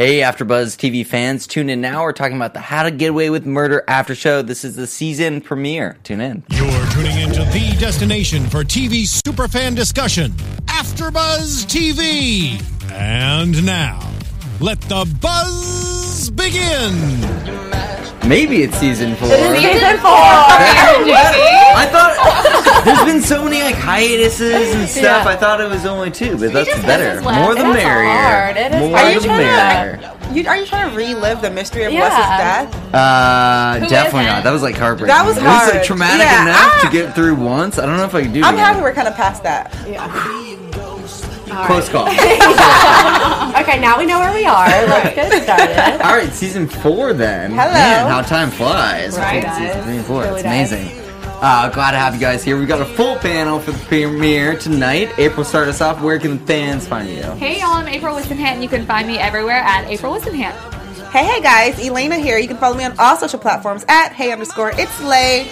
Hey, AfterBuzz TV fans, tune in now. We're talking about the How to Get Away with Murder after show. This is the season premiere. Tune in. You're tuning into the destination for TV superfan discussion, AfterBuzz TV. And now, let the buzz begin. Maybe it's season four. It is season four. I thought there's been so many like hiatuses and stuff. Yeah. I thought it was only two, but that's better. misses More the That's merrier. hard. It is More hard. Are the you merrier. You, are you trying to relive the mystery of Yeah. Wes's death? Uh, Who definitely isn't? not. That was like heartbreaking. That was It was like traumatic Yeah, enough ah. to get through once. I don't know if I can do it. I'm again. happy we're kind of past that. Yeah. Close call. Okay, now we know where we are. Let's get started. All right, season four then. Hello. Man, how time flies. Right, Between Season three and four. Really it's does. Amazing. Uh, glad to have you guys here. We got a full panel for the premiere tonight. April, start us off. Where can the fans find you? Hey y'all, I'm April Whisenhant. And you can find me everywhere at April Whisenhant. Hey, hey guys, Elayna here. You can follow me on all social platforms at hey underscore it's lay.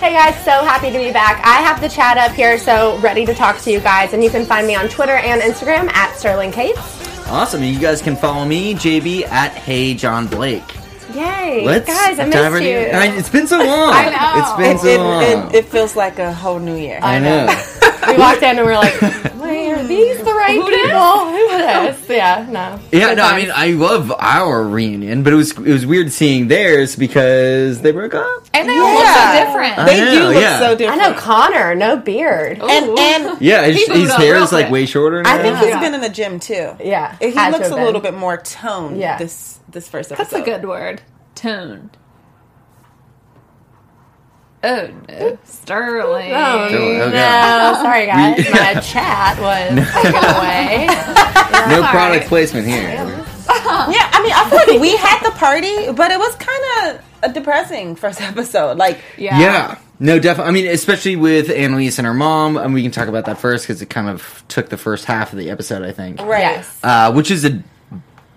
Hey guys, so happy to be back. I have the chat up here, so ready to talk to you guys. And you can find me on Twitter and Instagram at Sterling Cates. Awesome. You guys can follow me, JB, at Hey John Blake. Yay. Let's guys, I dive missed you. in. I- it's been so long. I know. It's been It, so it, long. it, it feels like a whole new year. I know. we walked in and we are like, wait, are these the right Who people? Who this? Yeah, no. Yeah, Good no, I mean, I love our reunion, but it was it was weird seeing theirs because they broke up. And they all look so different. I They know, do look yeah. so different. I know Connor, no beard. And and Yeah, his, his hair is like quick. way shorter now. I think he's Yeah. been in the gym too. Yeah, He had looks have a little bit more toned Yeah. this this first episode. That's a good word. Toned. Oh no. Sterling. Oh, Sterling, okay. no. Sorry, guys. We- My chat was taken away. no All product placement here. Yeah, I mean, I feel like we had the party, but it was kind of a depressing first episode. Like, Yeah. Yeah. No, definitely. I mean, especially with Annalise and her mom, and we can talk about that first because it kind of took the first half of the episode, I think. right? Yes. Uh, which is a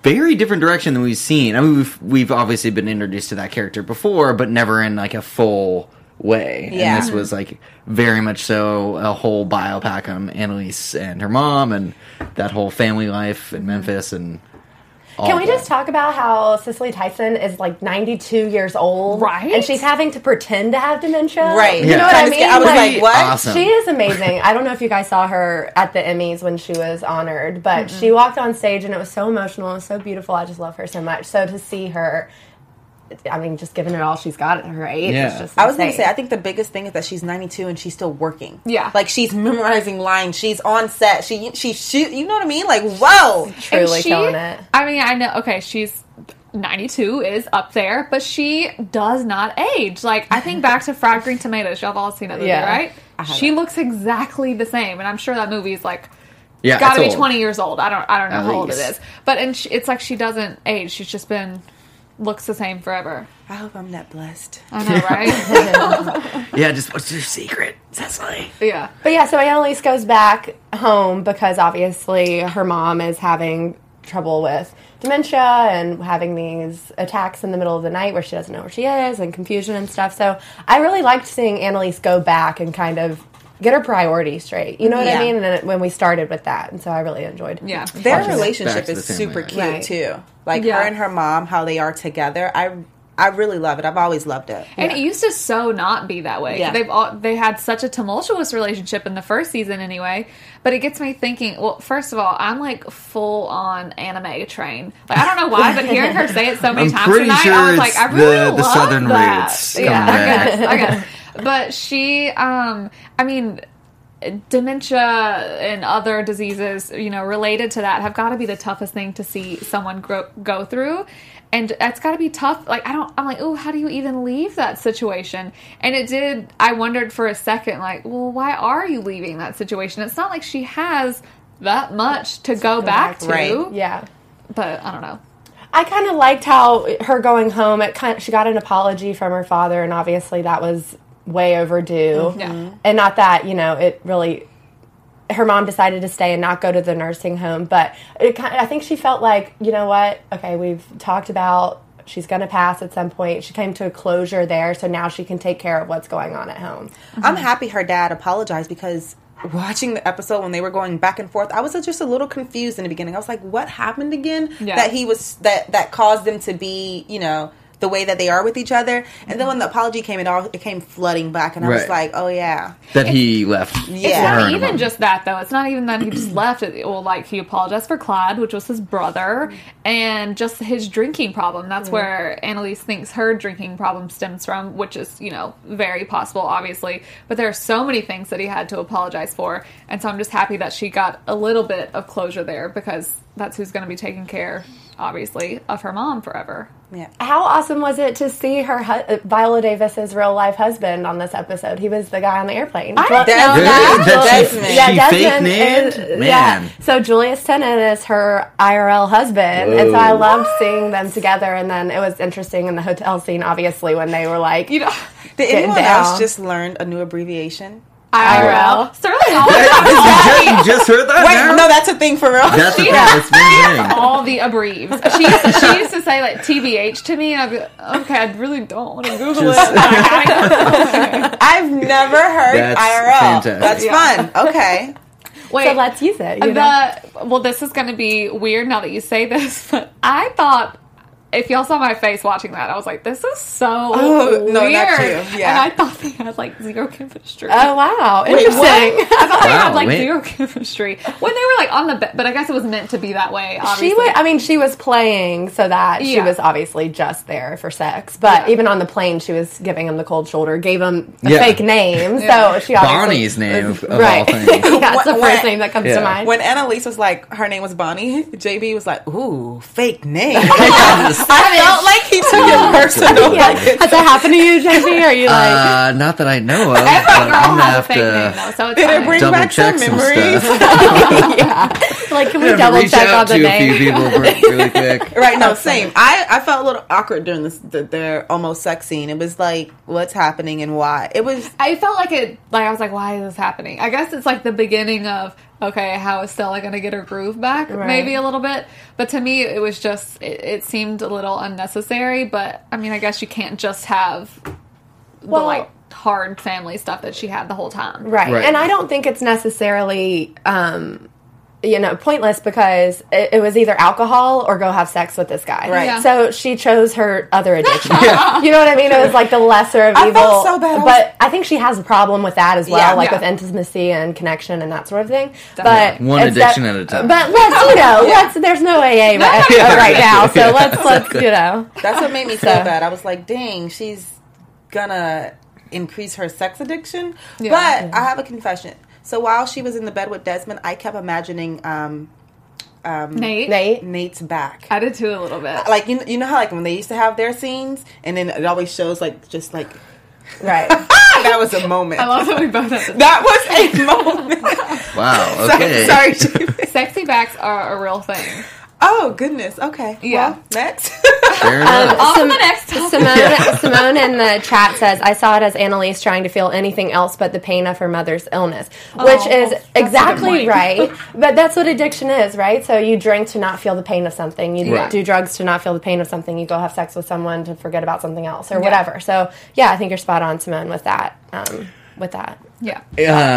very different direction than we've seen. I mean, we've we've obviously been introduced to that character before, but never in like a full way. Yeah. And this was like very much so a whole biopic on Annalise and her mom and that whole family life in Memphis and. All Can we of just talk about how Cicely Tyson is like 92 years old? Right? And she's having to pretend to have dementia? Right. You Yeah. know what I Kinda mean? scared- I was like, what? Awesome. She is amazing. I don't know if you guys saw her at the Emmys when she was honored, but she walked on stage and it was so emotional and so beautiful. I just love her so much. So to see her, I mean, just giving it all she's got at her age Yeah. is just I was going to say, I think the biggest thing is that she's 92 and she's still working. Yeah. Like, she's memorizing lines. She's on set. She, she shoot, you know what I mean? Like, whoa. And truly she- killing it. I mean, I know. Okay, she's 92 is up there, but she does not age. Like I think back to Fried Green Tomatoes. Y'all have all seen that movie, Yeah. right? She looks exactly the same, and I'm sure that movie is like Yeah, got to be old. 20 years old. I don't I don't know At how old it is. but and she, it's like she doesn't age. She's just been looks the same forever. I hope I'm that blessed. I know, right? Yeah, just what's your secret, Cicely? yeah. But yeah, so Annalise goes back home because obviously her mom is having trouble with dementia and having these attacks in the middle of the night where she doesn't know where she is and confusion and stuff. So I really liked seeing Annalise go back and kind of get her priorities straight. You know what Yeah. I mean? And then when we started with that, and so I really enjoyed. Yeah. Their Watching relationship to the is super cute Right. too. Like Yeah. her and her mom, how they are together. I I really love it. I've always loved it. And it used to so not be that way. Yeah. They've all they had such a tumultuous relationship in the first season anyway. But it gets me thinking. Well, first of all, I'm like full on Anna Mae train. Like I don't know why, but hearing her say it so many I'm times tonight, sure I was like, I really the love Southern that. roots Yeah, coming I guess. I guess. But she, um, I mean. Dementia and other diseases, you know, related to that, have got to be the toughest thing to see someone grow, go through and it's got to be tough like i don't i'm like oh how do you even leave that situation and it did i wondered for a second like well why are you leaving that situation it's not like she has that much to go, back, back, to right. Yeah. but i don't know I kind of liked how her going home. It kind she got an apology from her father, and obviously that was way overdue. Mm-hmm. Yeah. And not that you know it really. Her mom decided to stay and not go to the nursing home, but it kind I think she felt like you know what? Okay, we've talked about she's going to pass at some point. She came to a closure there, so now she can take care of what's going on at home. Mm-hmm. I'm happy her dad apologized because watching the episode when they were going back and forth, I was just a little confused in the beginning. I was like, "What happened again?" Yeah. That he was that that caused them to be, you know, the way that they are with each other. And then when the apology came, it all it came flooding back, and I was Right. like, "Oh yeah, that he left. Yeah. It's her not and even mom. just that though. It's not even that he just left. It, well, like he apologized for Clyde, which was his brother, and just his drinking problem. That's mm. where Annalise thinks her drinking problem stems from, which is you know very possible, obviously. But there are so many things that he had to apologize for, and so I'm just happy that she got a little bit of closure there because that's who's going to be taking care, obviously, of her mom forever. Yeah." How awesome was it to see her hu- uh, Viola Davis's real life husband on this episode? He was the guy on the airplane. I Well, didn't know Really? that. That Desmond. she Yeah, fake Desmond named? is- Man. Yeah. So Julius Tennon is her IRL husband, and so I Whoa. loved seeing them together. And then it was interesting in the hotel scene, obviously, when they were like, You know, Did anyone down. else just learned a new abbreviation? IRL. Sterling always That- you, just, heard that Wait, now? no, that's a thing for real. That's the thing. Yeah. That's been a thing. all the abreves. She used, to, she used to say like TBH to me, and I'd be like, okay, I really don't want to Google Just- it. but I gotta I've never heard That's IRL. fantastic. That's Yeah. fun. Okay. Wait, so let's use it. You know? the well, this is going to be weird now that you say this, but I thought. If y'all saw my face watching that, I was like, "This is so Oh, weird." no, not you. Yeah. And I thought they had like zero chemistry. Oh wow, Wait, interesting. I thought they had like wait. zero chemistry when they were like on the bed, but I guess it was meant to be that way. Obviously, She was, I mean, she was playing so that she was obviously just there for sex. But Yeah. even on the plane, she was giving him the cold shoulder, gave him a Yeah. fake name. Yeah. So she obviously Bonnie's name, was- of all right? things. yeah, it's the first when- name that comes Yeah. to mind. When Annalise was like, her name was Bonnie, JB was like, ooh, fake name. Just- I felt like he took it personal. yeah. Like, Has that happened to you, JP? Are you like? uh, not that I know of. every girl I'm gonna has a have fake name to though, so it's Did it fine. bring double back check some some memories? stuff. yeah. Like, can we Have double check out on the to name? a few people really quick. Right, no, same. I, I felt a little awkward during this the, their almost sex scene. It was like, what's happening and why? It was I felt like it. Like I was like, why is this happening? I guess it's like the beginning of okay, how is Stella going to get her groove back? Right. Maybe a little bit, but to me, it was just it, it seemed a little unnecessary. But I mean, I guess you can't just have the like hard family stuff that she had the whole time. Right. Right. And I don't think it's necessarily, um, you know, pointless because it, it was either alcohol or go have sex with this guy. Right. Yeah. So she chose her other addiction. You know what I mean? It was like the lesser of I evil. felt so bad. I was- But I think she has a problem with that as well, Yeah. like Yeah. with intimacy and connection and that sort of thing. Definitely. But One addiction that- at a time. But let's, you know, let's, there's no AA right, Yeah. right now. So Yeah. let's, let's, you know. that's what made me So- bad. I was like, dang, she's gonna increase her sex addiction. Yeah. But I have a confession. So while she was in the bed with Desmond, I kept imagining um, um, Nate, Nate. Nate's back. I did too a little bit. like you, you know how like when they used to have their scenes and then it always shows like just like Right. that was a moment. I love that we both have that was a moment. Wow. Sorry- Okay. Sorry, Sexy backs are a real thing. Oh goodness. Okay. Yeah. Well, next. Fair enough. On Sim- the next topic. Simone, Simone in the chat says, I saw it as Annalise trying to feel anything else but the pain of her mother's illness, which Oh, is that's a good exactly right. But that's what addiction is, right? So you drink to not feel the pain of something. You Right. do drugs to not feel the pain of something. You go have sex with someone to forget about something else or whatever. So yeah, I think you're spot on, Simone, with that. Um, with that. Yeah.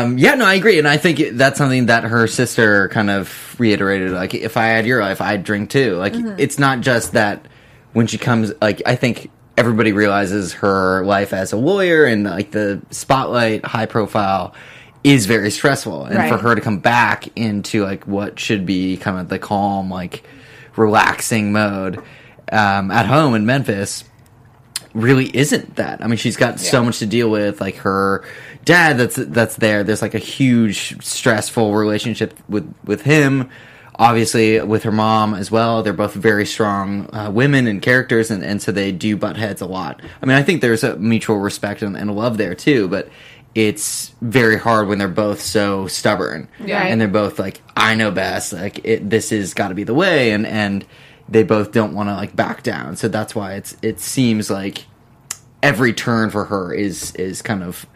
Um, yeah, no, I agree, and I think that's something that her sister kind of reiterated. Like, if I had your life, I'd drink too. Like, it's not just that when she comes. Like, I think everybody realizes her life as a lawyer and like the spotlight, high profile, is very stressful, and for her to come back into like what should be kind of the calm, like relaxing mode um, at home in Memphis really isn't that. I mean, she's got so much to deal with, like her dad that's that's there. There's like a huge stressful relationship with with him. Obviously, with her mom as well. They're both very strong uh, women and characters, and, and so they do butt heads a lot. I mean, I think there's a mutual respect and, and love there too, but it's very hard when they're both so stubborn Yeah. and they're both like, "I know best." Like, it, this has got to be the way, and and they both don't want to like back down. So that's why it's it seems like every turn for her is is kind of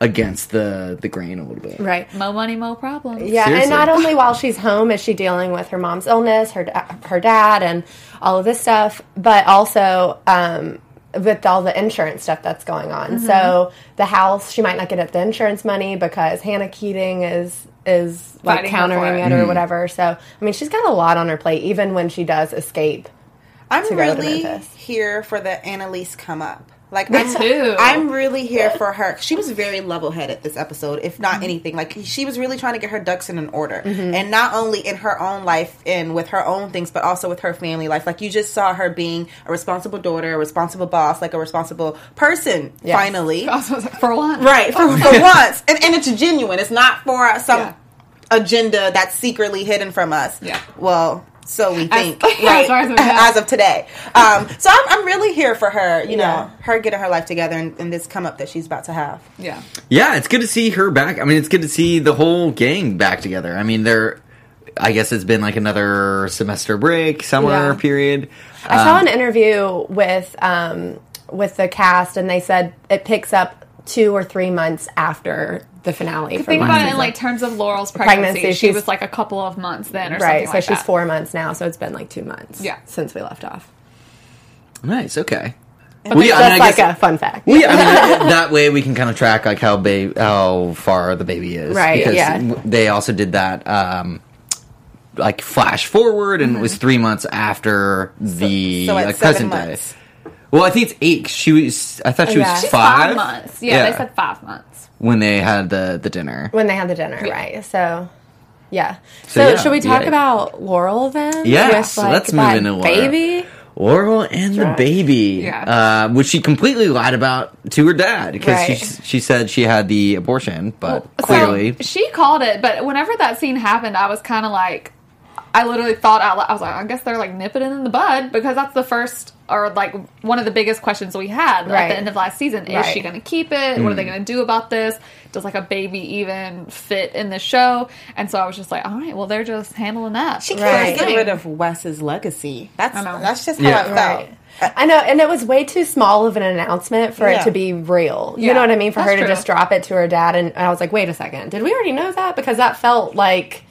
against the the grain a little bit. Right. Mo money, mo problems. Yeah, Seriously. and not only while she's home is she dealing with her mom's illness, her her dad, and all of this stuff, but also um, with all the insurance stuff that's going on. Mm-hmm. So the house, she might not get the insurance money because Hannah Keating is is like Fighting countering it it. or whatever. So I mean, she's got a lot on her plate, even when she does escape. I'm to go really Memphis. here for the Annalise come up. Like Me I'm, too. I'm really here for her. She was very level headed this episode, if Mm-hmm. not anything. Like she was really trying to get her ducks in an order, and not only in her own life and with her own things, but also with her family life. Like you just saw her being a responsible daughter, a responsible boss, like a responsible person. Yes. Finally, I was like, for once, right for, for once, and, and it's genuine. It's not for some Yeah. agenda that's secretly hidden from us. Yeah. Well, so we think, as right? far as we know. As of today. Um, so I'm, I'm really here for her. You Yeah. know, her getting her life together and, and this come up that she's about to have. Yeah. Yeah, it's good to see her back. I mean, it's good to see the whole gang back together. I mean, they're. I guess it's been like another semester break, summer Yeah. period. I saw Um, an interview with um, with the cast, and they said it picks up two or three months after the finale. from Think last about it in like terms of Laurel's pregnancy. Pregnancy, she was like a couple of months then, or right. something So like she's that. four months now. So it's been like two months. Yeah. since we left off. Nice. Okay. But Well, yeah, I that's mean, I like guess- a fun fact. Well, yeah, I mean, that, that way we can kind of track like how ba- how far the baby is, Right, Because yeah. they also did that, um, like flash forward, and it was three months after the so at like, seven present months. day. Well, I think it's eight. She was. I thought she was She's five. Five months. Yeah, they said five months. when they had the the dinner. when they had the dinner, right? So, yeah. So, So, yeah, should we talk yeah. about Laurel then? Yeah, With, so like, let's move that into Laurel. baby. Laurel and the baby, Yeah. uh, which she completely lied about to her dad because she Right. she said she had the abortion, but So, clearly she called it, but whenever that scene happened, I was kind of like, I literally thought out loud. I was like, I guess they're like nipping it in the bud because that's the first or like one of the biggest questions we had at the end of last season. Is Right. she going to keep it? What are they mm. going to do about this? Does like a baby even fit in the show? And so I was just like, all right, well they're just handling that. She Right. can't get rid of Wes's legacy. That's I know. that's just how Yeah. it felt. Right. I know, and it was way too small of an announcement for Yeah. it to be real. You Yeah, know what I mean? For her that's to true. just drop it to her dad, and I was like, wait a second, did we already know that? Because that felt like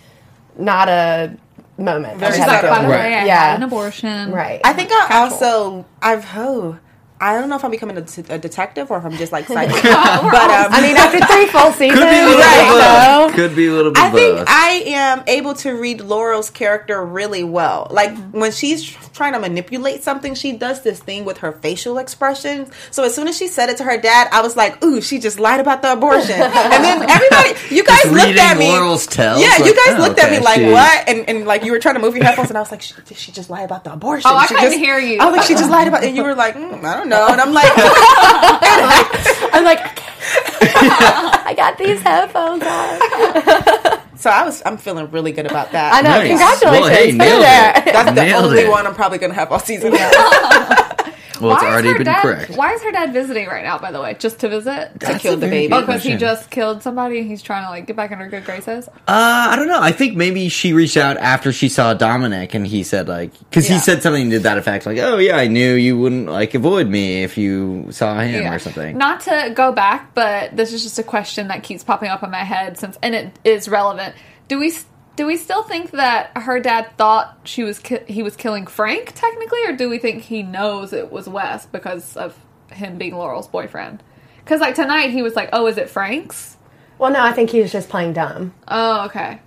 not a moment. that She's we She's had like, to by go the through. way, I yeah, had an abortion. right. I think I Casual. also I've oh I don't know if I'm becoming a, detective or if I'm just like psychic. But um, I mean, after three full seasons, could be a little I bit of both. Could be a little bit I think both. I am able to read Laurel's character really well. Like when she's trying to manipulate something, she does this thing with her facial expressions. So as soon as she said it to her dad, I was like, "Ooh, she just lied about the abortion." and then everybody, you guys Just looked at me. Laurel's tells, yeah, you guys oh, looked at me like, she- "What?" And, and like you were trying to move your headphones, and I was like, "Sh- "Did she just lie about the abortion?" Oh, I She couldn't just- hear you. I was like, "She just lied about," and you were like, mm, "I don't know," and I'm like. I'm like, okay. I got these headphones on. So I was, I'm feeling really good about that. I know. Nice. Congratulations. Well, hey, nailed it. That's the Nailed only it. one I'm probably going to have all season. Well, it's Why is already her been dad, correct. Why is her dad visiting right now? By the way, just to visit. to kill the very baby. good Oh, because he question. just killed somebody. and He's trying to like get back in her good graces. Uh, I don't know. I think maybe she reached out after she saw Dominic, and he said like, because Yeah. he said something to that effect, like, "Oh yeah, I knew you wouldn't like avoid me if you saw him or something." Not to go back, but this is just a question that keeps popping up in my head since, and it is relevant. Do we do we still think that her dad thought she was ki- he was killing Frank technically, or do we think he knows it was Wes because of him being Laurel's boyfriend? Because like tonight he was like, "Oh, is it Frank's?" Well, no, I think he was just playing dumb. Oh, okay.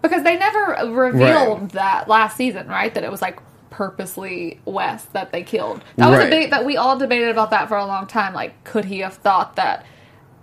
Because they never revealed Right. that last season, right? That it was like purposely Wes that they killed. That was a Right. big that we all debated about that for a long time. Like, could he have thought that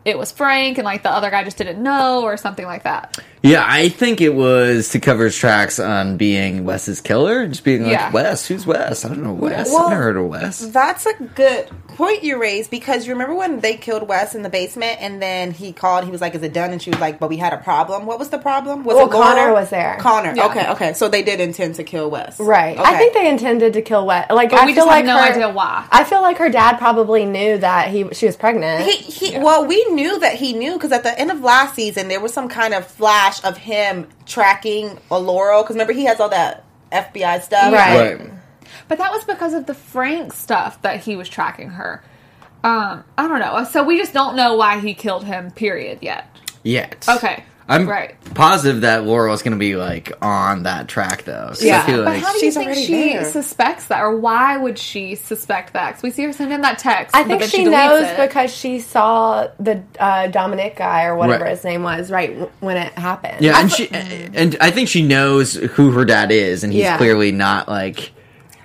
it was Frank and like the other guy just didn't know or something like that? Yeah, I think it was to cover his tracks on being Wes's killer, just being like, Yeah. "Wes, who's Wes? I don't know Wes. Well- I've never heard of Wes." That's a good point you raised because you remember when they killed Wes in the basement and then he called, he was like, Is it done? And she was like, But we had a problem. What was the problem? Was Well, it Laura? Connor was there. Connor. Yeah. Okay, okay. So they did intend to kill Wes. Right. Okay. I think they intended to kill Wes. Like But I we feel just have like no her, idea why. I feel like her dad probably knew that he she was pregnant. He, he well, we knew that he knew because at the end of last season there was some kind of flash of him tracking a Laurel because remember he has all that FBI stuff, Right. Right. But that was because of the Frank stuff that he was tracking her. Um, I don't know. So we just don't know why he killed him. Period. Yet. Yet. Okay. I'm Right. positive that Laurel is going to be like on that track though. So Yeah. I feel But like how do you think she there. suspects that, or why would she suspect that? 'Cause we see her send in that text. I but think then she, deletes knows it. because she saw the uh, Dominic guy or whatever Right. his name was right w- when it happened. yeah, I and thought- she and I think she knows who her dad is, and he's Yeah. clearly not like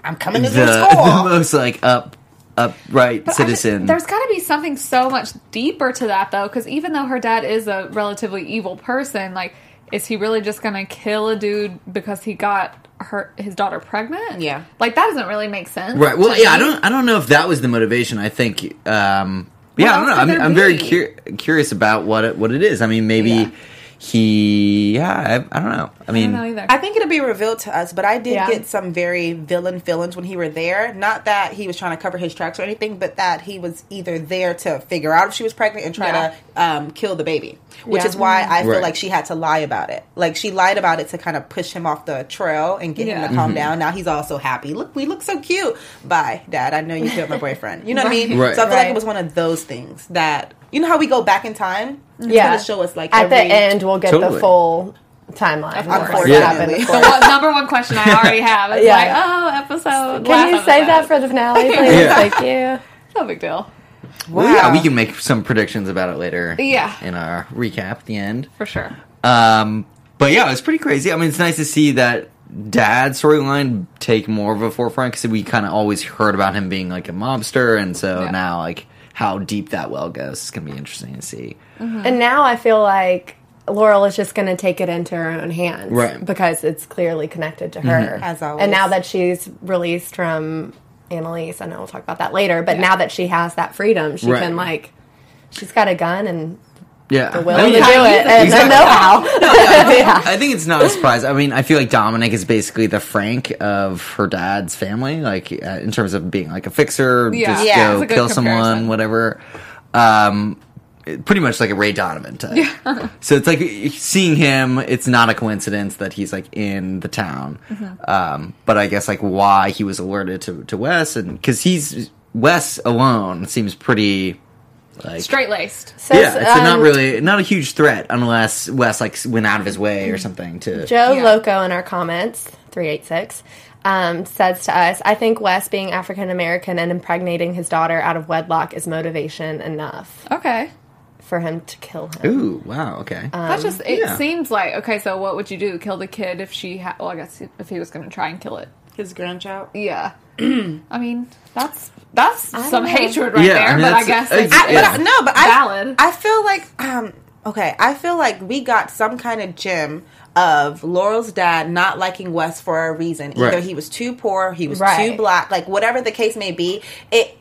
I'm coming to the, the the most like up upright But I just- citizen. there's got to be something so much deeper to that, though, because even though her dad is a relatively evil person, like, is he really just going to kill a dude because he got her his daughter pregnant? Yeah. like that doesn't really make sense. Right. Well, to yeah, I don't. I don't know if that was the motivation. I think. Um, yeah, I don't know. I'm, I'm very be? cur- curious about what it, what it is. I mean, maybe Yeah. He. Yeah, I, I don't know. I I mean, don't know either. I think it'll be revealed to us, but I did Yeah. get some very villain feelings when he were there. Not that he was trying to cover his tracks or anything, but that he was either there to figure out if she was pregnant and try Yeah. to um, kill the baby. Which Yeah. is why I feel Right. like she had to lie about it. Like she lied about it to kind of push him off the trail and get him to calm down. Now he's all so happy. Look, we look so cute. Bye, Dad. I know you killed my boyfriend. You know what I mean? Right. So I feel like it was one of those things that you know how we go back in time. It's Yeah. gonna show us like At every, the end, we'll get Totally. the full timeline. of what Unfortunately. happened, of the one, number one question I already have is Yeah. like, oh, episode. Can you save that for the finale, please? Yeah. Thank you. No big deal. well, yeah, we can make some predictions about it later. Yeah. in our recap at the end. For sure. Um, but yeah, it's pretty crazy. I mean, it's nice to see that dad storyline take more of a forefront because we kind of always heard about him being like a mobster, and so Yeah. now like how deep that well goes is gonna be interesting to see. Mm-hmm. And now I feel like Laurel is just going to take it into her own hands, Right. Because it's clearly connected to her. Mm-hmm. As always. And now that she's released from Annalise, I know we'll talk about that later. But now that she has that freedom, she Right. can like, she's got a gun and Yeah, the will I mean, to do it and Exactly. the know-how. yeah. I think it's not a surprise. I mean, I feel like Dominic is basically the Frank of her dad's family, like uh, in terms of being like a fixer, Yeah. just Yeah. go It's a good kill someone, whatever. Um, pretty much like a Ray Donovan type. so it's like seeing him. It's not a coincidence that he's like in the town. Mm-hmm. Um, but I guess like why he was alerted to to Wes and because he's Wes alone seems pretty like Straight laced. So, yeah, it's not um, really not a huge threat unless Wes like went out of his way or something to. Joe Yeah. Loco in our comments, 386, um, says to us, I think Wes being African American and impregnating his daughter out of wedlock is motivation enough Okay. for him to kill him. Ooh, wow, okay. That's just, it yeah. seems like, okay, so what would you do? Kill the kid if she had, well, I guess if he was going to try and kill it. his grandchild. Yeah. I mean, that's, that's some know. hatred right Yeah, there, I mean, but I guess I- it's, I, Yeah. but I, no, but I, Valid. I feel like um okay, I feel like we got some kind of gem of Laurel's dad not liking Wes for a reason. Either Right. he was too poor, he was Right. too black, like whatever the case may be. It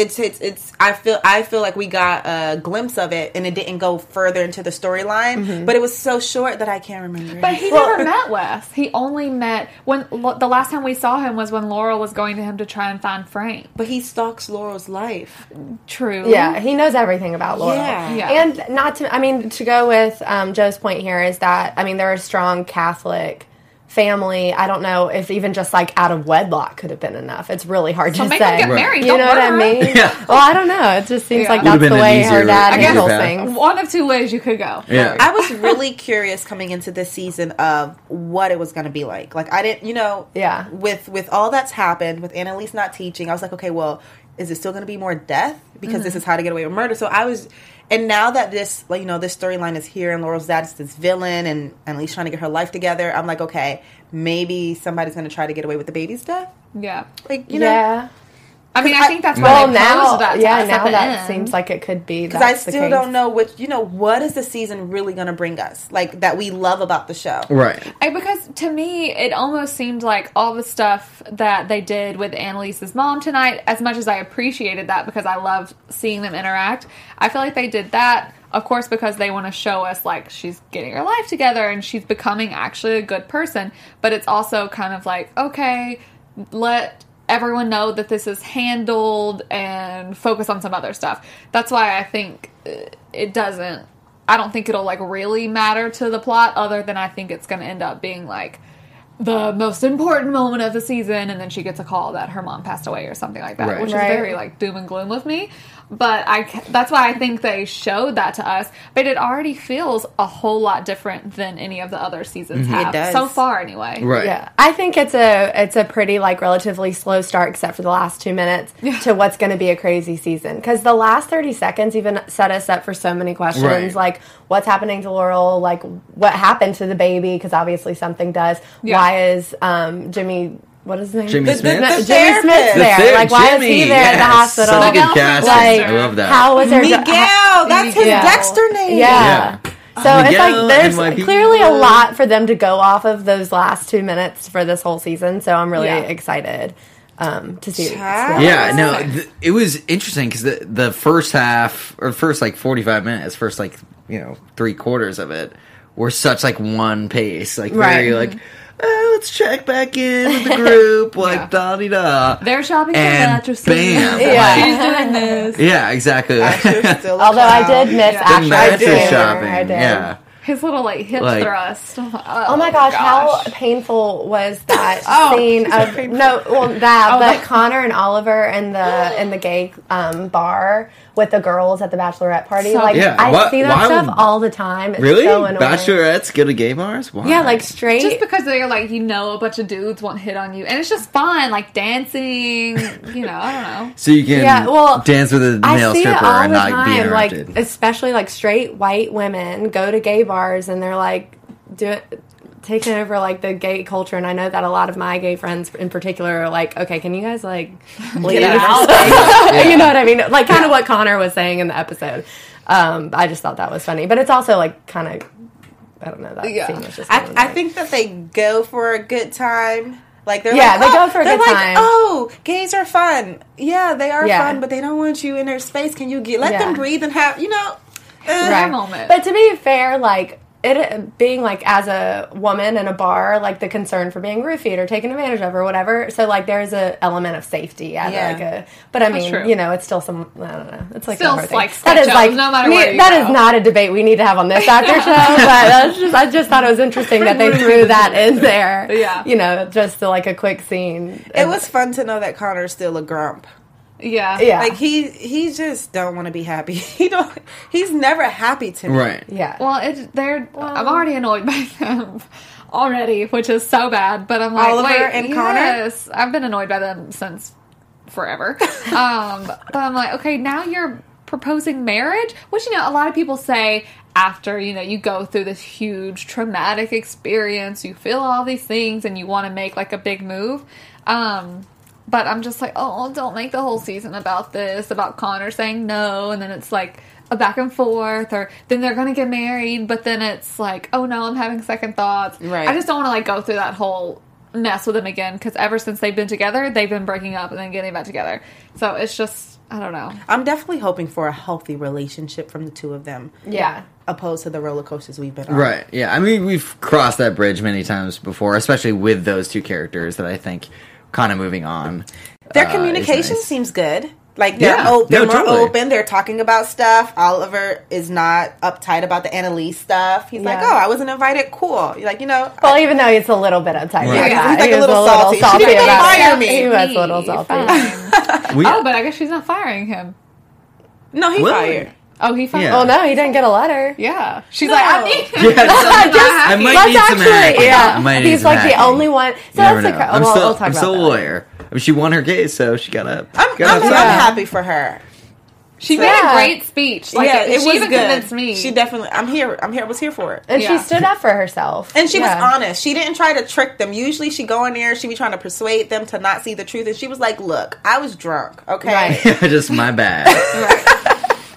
it's it's it's I feel I feel like we got a glimpse of it and it didn't go further into the storyline, but it was so short that I can't remember. Mm-hmm. But he Well- never met Wes. He only met when lo- the last time we saw him was when Laurel was going to him to try and find Frank. but he stalks Laurel's life. True. Yeah, he knows everything about Laurel. Yeah. Yeah. And not to, I mean, to go with um, Joe's point here is that, I mean, they're a strong Catholic family. I don't know if even just like out of wedlock could have been enough. It's really hard So to make say. them get Right. married. You Don't know what I mean? Yeah. Well, I don't know. It just seems Yeah. like that's the been an way her easier- dad I guess- handles things. One of two ways you could go. Yeah. I was really curious coming into this season of what it was going to be like. Like I didn't, you know, Yeah. With with all that's happened, with Annalise not teaching, I was like, okay, well, is it still going to be more death because this mm-hmm. is how to get away with murder? So I was, and now that this, like you know, this storyline is here, and Laurel's dad's this villain, and Annalise trying to get her life together. I'm like, okay, maybe somebody's going to try to get away with the baby's death. Yeah. Like you know, yeah. I mean, I I- think that's Well, why they now, that to yeah, us at now the that end. seems like it could be. because I that's the still case. don't know which, you know, what is the season really going to bring us? Like that we love about the show. right. I, because to me, it almost seemed like all the stuff that they did with Annalise's mom tonight, as much as I appreciated that because I love seeing them interact, I feel like they did that, of course, because they want to show us like she's getting her life together and she's becoming actually a good person. But it's also kind of like, okay, let everyone know that this is handled and focus on some other stuff. That's why I think uh, it doesn't I don't think it'll like really matter to the plot other than I think it's going to end up being like the most important moment of the season and then she gets a call that her mom passed away or something like that, Right. which Right. is very like doom and gloom with me. But I that's why I think they showed that to us. But it already feels a whole lot different than any of the other seasons have does. so far, anyway. Right. Yeah, I think it's a it's a pretty like relatively slow start, except for the last two minutes to what's going to be a crazy season. Because the last thirty seconds even set us up for so many questions, Right. like what's happening to Laurel, like what happened to the baby, because obviously something does. Yeah. Why is um, Jimmy? What is his name? Jimmy The- Smits? no, The Jimmy Smits's there. The ther- like, why Jimmy, is he there at the hospital? Such a good Miguel casting. Like, I love that. How was there? Miguel, that's his Yeah. Dexter name. Yeah. So it's like there's NYPD. clearly a lot for them to go off of those last two minutes for this whole season. So I'm really Yeah. excited um, to see. Child. Yeah, no, th- it was interesting because the the first half or first like forty five minutes, first like you know three quarters of it were such like one pace, like very Right. like. Oh, let's check back in with the group, Yeah. like da di da. They're shopping for and mattresses. bam, Yeah. like- She's doing this. yeah, exactly. Still a Although I did miss Yeah. the Asher mattress Taylor. shopping, I did. yeah. His little like hip Like- thrust. Oh my gosh, how painful was that Oh, scene of no well that Oh, but that- Connor and Oliver in the in the gay um, bar with the girls at the bachelorette party. So- like Yeah, I why- see that why stuff would- all the time. It's Really, so annoying. bachelorettes go to gay bars? Why? Yeah, like straight. Just because they're like, you know, a bunch of dudes won't hit on you. And it's just fun, like dancing, you know, I don't know. so you can Yeah, well, dance with a male see stripper all and the not be time, like especially like straight white women go to gay bars and they're like do it taking over like the gay culture and I know that a lot of my gay friends in particular are like okay can you guys like leave out. you know what I mean like kind of what Connor was saying in the episode um I just thought that was funny but it's also like kind of I don't know that Yeah. scene was just I, I think that they go for a good time. Like they're Yeah, like, they oh, go for a they're good like, time. Oh, gays are fun. Yeah, they are Yeah. fun, but they don't want you in their space. Can you get let Yeah. them breathe and have you know? Eh. right. moment. But to be fair, like it being like as a woman in a bar, like the concern for being roofied or taken advantage of or whatever. So like there's a element of safety at Yeah. like a. But I mean, true. you know, it's still some. I don't know. It's like Still, a like, that sketch is shows, like no matter me- where you that go. is not a debate we need to have on this after show. But that's just I just thought it was interesting that they threw that in there. Yeah. you know, just to, like a quick scene. It was fun to know that Connor's still a grump. Yeah. yeah, Like he he just don't want to be happy. He don't. He's never happy to me. right. yeah. Well, it, they're. I'm already annoyed by them already, which is so bad. But I'm like, Oliver wait, and Connor? yes, I've been annoyed by them since forever. um, but I'm like, okay, now you're proposing marriage, which you know a lot of people say after you know you go through this huge traumatic experience, you feel all these things, and you want to make like a big move. Um, but I'm just like, oh, don't make the whole season about this, about Connor saying no, and then it's like a back and forth, or then they're gonna get married, but then it's like, oh no, I'm having second thoughts. Right. I just don't want to like go through that whole mess with them again because ever since they've been together, they've been breaking up and then getting back together. So it's just, I don't know. I'm definitely hoping for a healthy relationship from the two of them, yeah. opposed to the roller coasters we've been on. Right. Yeah. I mean, we've crossed that bridge many times before, especially with those two characters that I think kind of moving on. Their uh, communication nice. seems good. Like they're Yeah. o- they're No, more totally. open. They're talking about stuff. Oliver is not uptight about the Annalise stuff. He's like, "Oh, I wasn't invited. Cool." You're like, you know, Well, even though he's a little bit uptight, Right. yeah, He's like he a was little salty. She didn't even about fire it. me. He was a little salty. We- oh, but I guess she's not firing him. no, he Well, fired. Oh, he fired. Yeah. Well, no, he didn't get a letter. Yeah, she's No. like, I need. Yeah, I might Let's need some actually, hacking. I yeah. might He's some like the only one. So You that's the. know. cra- I'm well, still, we'll talk I'm about still a lawyer. I mean, she won her case, so she got up. I'm, got I'm, I'm happy for her. She made Yeah. a great speech. Like, yeah, it she was even good. convinced me. She definitely. I'm here. I'm here. I was here for it. And Yeah. she stood up for herself. And she Yeah. was honest. She didn't try to trick them. Usually, she go in there. She be trying to persuade them to not see the truth. And she was like, "Look, I was drunk. Okay, Right. Just my bad.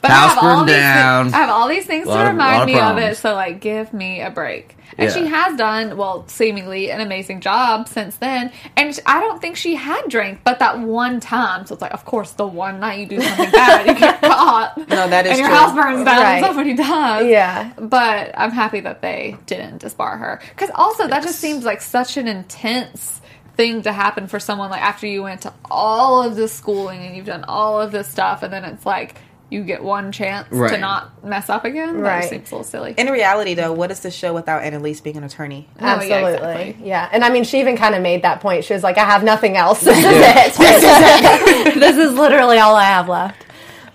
But House I have all burned these down. Things, I have all these things to of- remind of me of problems. it. So like, give me a break. And Yeah. she has done well, seemingly an amazing job since then. And I don't think she had drank, but that one time. So it's like, of course, the one night you do something bad, you get caught. No, that is and your true. house burns down. Right. Somebody does. Yeah. But I'm happy that they didn't disbar her because also that just seems like such an intense thing to happen for someone like after you went to all of this schooling and you've done all of this stuff and then it's like you get one chance to not mess up again. That Right. just seems a little silly. In reality, though, what is the show without Annalise being an attorney? Oh, yeah, Absolutely. exactly. yeah, And I mean, she even kind of made that point. She was like, I have nothing else. This is it. this is literally all I have left.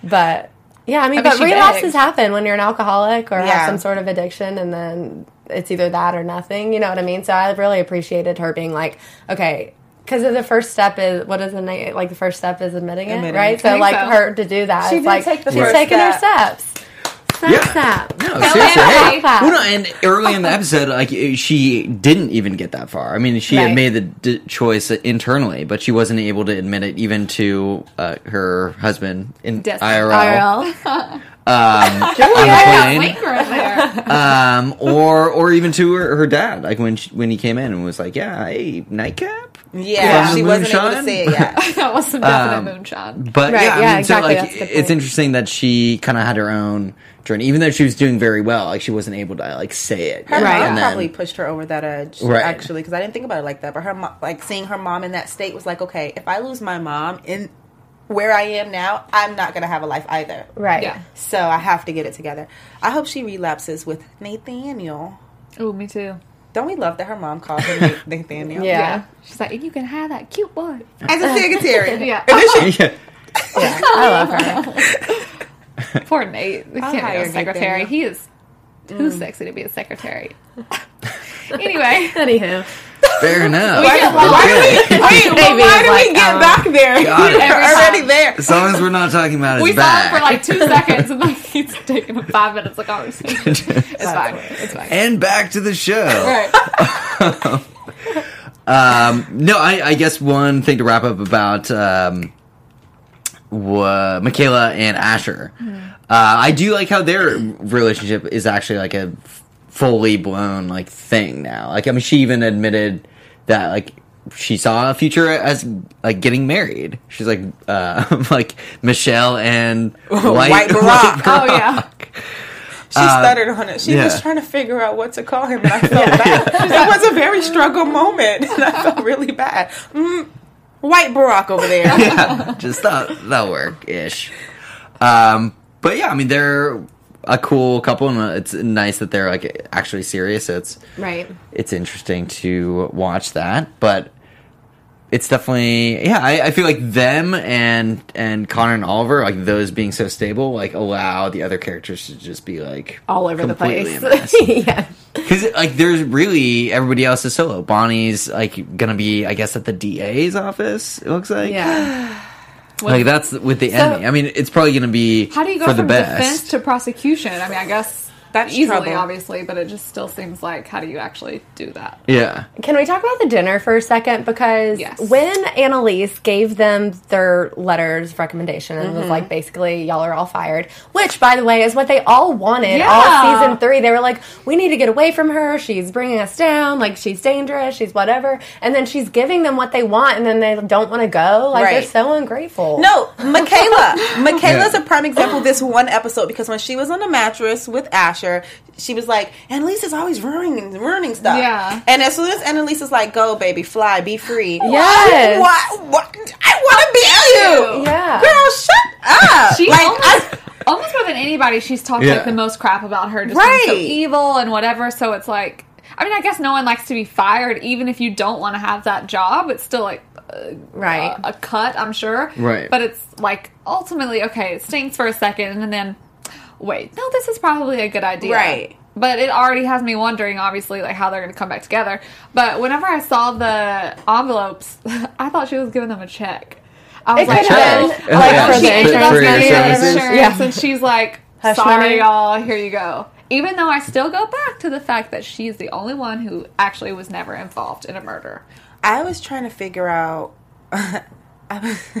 But yeah, I mean, I but she relapses begged. happen when you're an alcoholic or Yeah. have some sort of addiction, and then it's either that or nothing. You know what I mean? So I really appreciated her being like, okay. Because the first step is what is the name? Like the first step is admitting, Admitting it, right? So like so. her to do that, She it's like take the she's first taking her steps. Snap, Yeah. snap. No, Hell seriously. yeah. Hey, That. well, no, and early in the episode, like she didn't even get that far. I mean, she had made the d- choice internally, but she wasn't able to admit it even to uh, her husband in Des- IRL. IRL. Um, on Yeah, the plane, Winker in there. um, or or even to her, her dad, like when she, when he came in and was like, "Yeah, hey, nightcap." Yeah, she wasn't able to moonshine? say it yet. that was some definite Um, moonshine. But Right, yeah, I yeah, mean, exactly, so like good it's interesting that she kind of had her own journey, even though she was doing very well. Like she wasn't able to like say it. Her Right. mom And then- probably pushed her over that edge, Right. actually, because I didn't think about it like that. But her, mo- like seeing her mom in that state was like, okay, if I lose my mom in where I am now, I'm not gonna have a life either. Right. Yeah. So I have to get it together. I hope she relapses with Nathaniel. Oh, me too. Don't we love that her mom called him Na- Nathaniel? Yeah. Yeah. She's like, you can have that cute boy. As a secretary. Yeah. And then she- yeah. Yeah, I love her. Poor Nate. He can't be a secretary. Nathaniel. He is too mm. sexy to be a secretary. anyway, Anywho, Fair enough. Why, why do we, wait, but why do like, we get um, back there? We're already there. As long as we're not talking about his we saw back. for like two seconds and then he's taking five minutes of conversation. It's fine. It's fine. and back to the show. Right. Um, no, I, I guess one thing to wrap up about um, wa- Michaela and Asher. Uh, I do like how their relationship is actually like a fully blown like thing now. Like, I mean, she even admitted that like she saw a future as like getting married. She's like, uh, like Michelle and White, White Barack. Oh, yeah. She stuttered on it. She yeah. was trying to figure out what to call him, and I felt bad. It was a very struggle moment, and I felt really bad. Mm, white Barack over there. yeah, just that that'll work ish. Um, but yeah, I mean they're a cool couple, and it's nice that they're like actually serious. So it's right. it's interesting to watch that, but it's definitely yeah. I, I feel like them and and Connor and Oliver, like those being so stable, like allow the other characters to just be like All over the place. yeah. Because like there's really everybody else is solo. Bonnie's like gonna be, I guess, at the DA's office. It looks like Yeah. like that's with the enemy. I mean, it's probably going to be How do you go for the from best. defense to prosecution? I mean, I guess That's easily, trouble. obviously, but it just still seems like how do you actually do that? yeah, Can we talk about the dinner for a second? Because Yes. when Annalise gave them their letters of recommendation and was mm-hmm. like, basically, y'all are all fired, which, by the way, is what they all wanted all season three. They were like, we need to get away from her. She's bringing us down. Like, she's dangerous. She's whatever. And then she's giving them what they want, and then they don't want to go. Like, they're so ungrateful. No, Michaela. Michaela's Yeah. a prime example of this one episode because when she was on the mattress with Asher, she was like, Annalise is always ruining ruining stuff. Yeah. And as soon as Annalise is like, go, baby, fly, be free. Yes. What? What? I want to be you. Yeah. Girl, shut up. She like, almost, I, almost more than anybody, she's talked Yeah. like the most crap about her, just being so Right. evil and whatever. So it's like, I mean, I guess no one likes to be fired, even if you don't want to have that job. It's still like uh, Right. a, a cut, I'm sure. Right. But it's like ultimately, okay, it stinks for a second, and then wait, no, this is probably a good idea. Right. But it already has me wondering, obviously, like how they're going to come back together. But whenever I saw the envelopes, I thought she was giving them a check. I was It like, could have oh, been, like, Yeah. for she the ended insurance For your getting money or services? whatever. insurance, Yeah. and she's like, Hush "Sorry, money. y'all. Here you go." Even though I still go back to the fact that she's the only one who actually was never involved in a murder. I was trying to figure out. I was,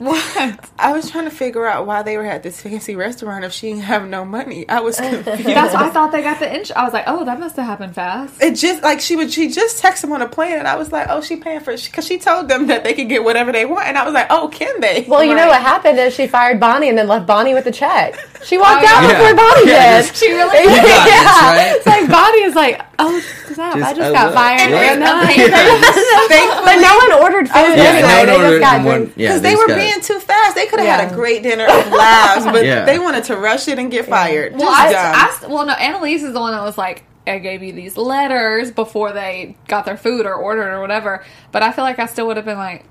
What? I was trying to figure out why they were at this fancy restaurant if she didn't have no money. I was confused. That's why I thought they got the inch. I was like, "Oh, that must have happened fast." it just like she would she just texted him on a plane and I was like oh she paying for because she told them that they could get whatever they want and I was like oh can they Well, you know what happened is she fired Bonnie and then left Bonnie with the check. She walked Oh, out yeah. before Bonnie Yeah, did. She really? You got this, yeah, right? it's like Bonnie is like, oh snap! I Just, just oh, got look, fired. right? And then- but no one ordered food Yeah, anyway. no one they ordered just got one- drinks. yeah, because they just were got- being too fast they could have had a great dinner of laughs but Yeah. they wanted to rush it and get fired Well, Just I. I, well, no, Annalise is the one that was like, I gave you these letters before they got their food or ordered or whatever. But I feel like I still would have been like,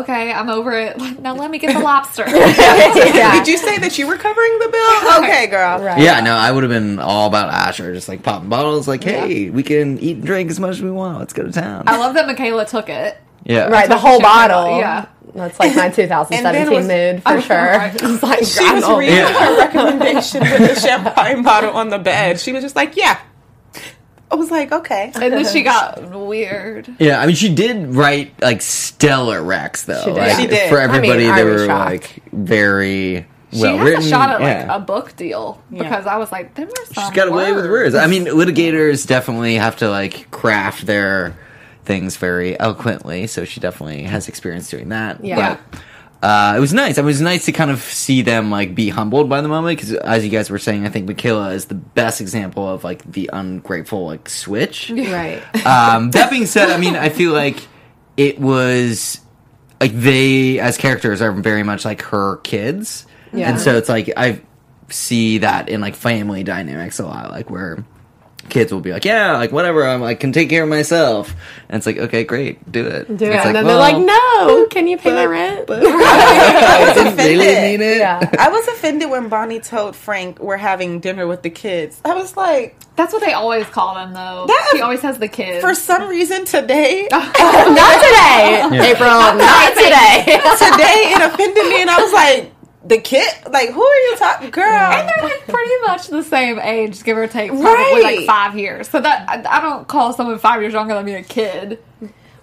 okay, I'm over it. Now let me get the lobster. yeah. Did you say that you were covering the bill? Okay, girl. Right. Yeah, no, I would have been all about Asher, just like popping bottles, like, hey, we can eat and drink as much as we want. Let's go to town. I love that Michaela took it. yeah, Right, the whole bottle. Yeah. That's like my 2017 was- mood I for sure. know, right? Like, She I'm was reading. Yeah. her recommendation with the champagne bottle on the bed. She was just like, yeah. I was like, okay. And then she got weird. Yeah, I mean, she did write like stellar recs though. She did. Like, She did. For I mean, everybody, I they were shocked. like very She well has written. a shot at like yeah. a book deal because I was like, them are some She's got away with words. I mean, litigators definitely have to like craft their things very eloquently, so she definitely has experience doing that. Yeah. But, uh, it was nice. It was nice to kind of see them like be humbled by the moment because, as you guys were saying, I think Michaela is the best example of like the ungrateful like switch. Right. Um, that being said, I mean, I feel like it was like they as characters are very much like her kids, Yeah. and so it's like I see that in like family dynamics a lot, like where kids will be like, yeah, like whatever, I'm like can take care of myself, and it's like okay, great, do it, Do it. It's and like, then well, they're like, no, can you pay my rent? I was I really offended. mean it. yeah. I was offended when Bonnie told Frank we're having dinner with the kids. I was like, That's what they always call them, though. That- she always has the kids. for some reason today, not today, April. Not today. today it offended me, and I was like, the kid, like, who are you talking, girl? and they're like pretty much the same age, give or take, probably Right. like five years. So that I, I don't call someone five years younger than me a kid.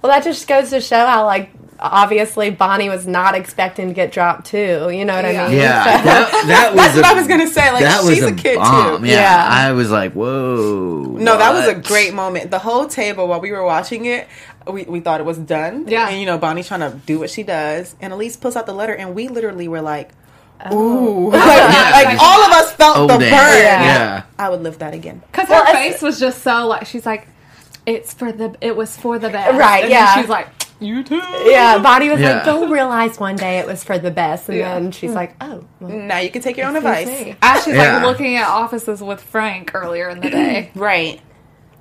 Well, that just goes to show how, like, obviously Bonnie was not expecting to get dropped too. You know what Yeah. I mean? Yeah, that, that was That's what I was gonna say. Like, that she's was a, kid bomb. too. Yeah, Yeah. I was like, whoa. No, that was a great moment. The whole table while we were watching it, we, we thought it was done. Yeah. And you know, Bonnie's trying to do what she does, and Elise pulls out the letter, and we literally were like, Oh. "Ooh!" like, like, all of us felt Oh, the burn. Yeah. yeah. I would live that again. Because Well, her face was just so like she's like, it's for the it was for the best, Right, And yeah. Then she's like, you too. Yeah, Bonnie was Yeah. like, "They'll realize one day it was for the best," and Yeah. then she's like, "Oh, well, Now you can take your own advice. me." As she's Yeah. like looking at offices with Frank earlier in the day. Right.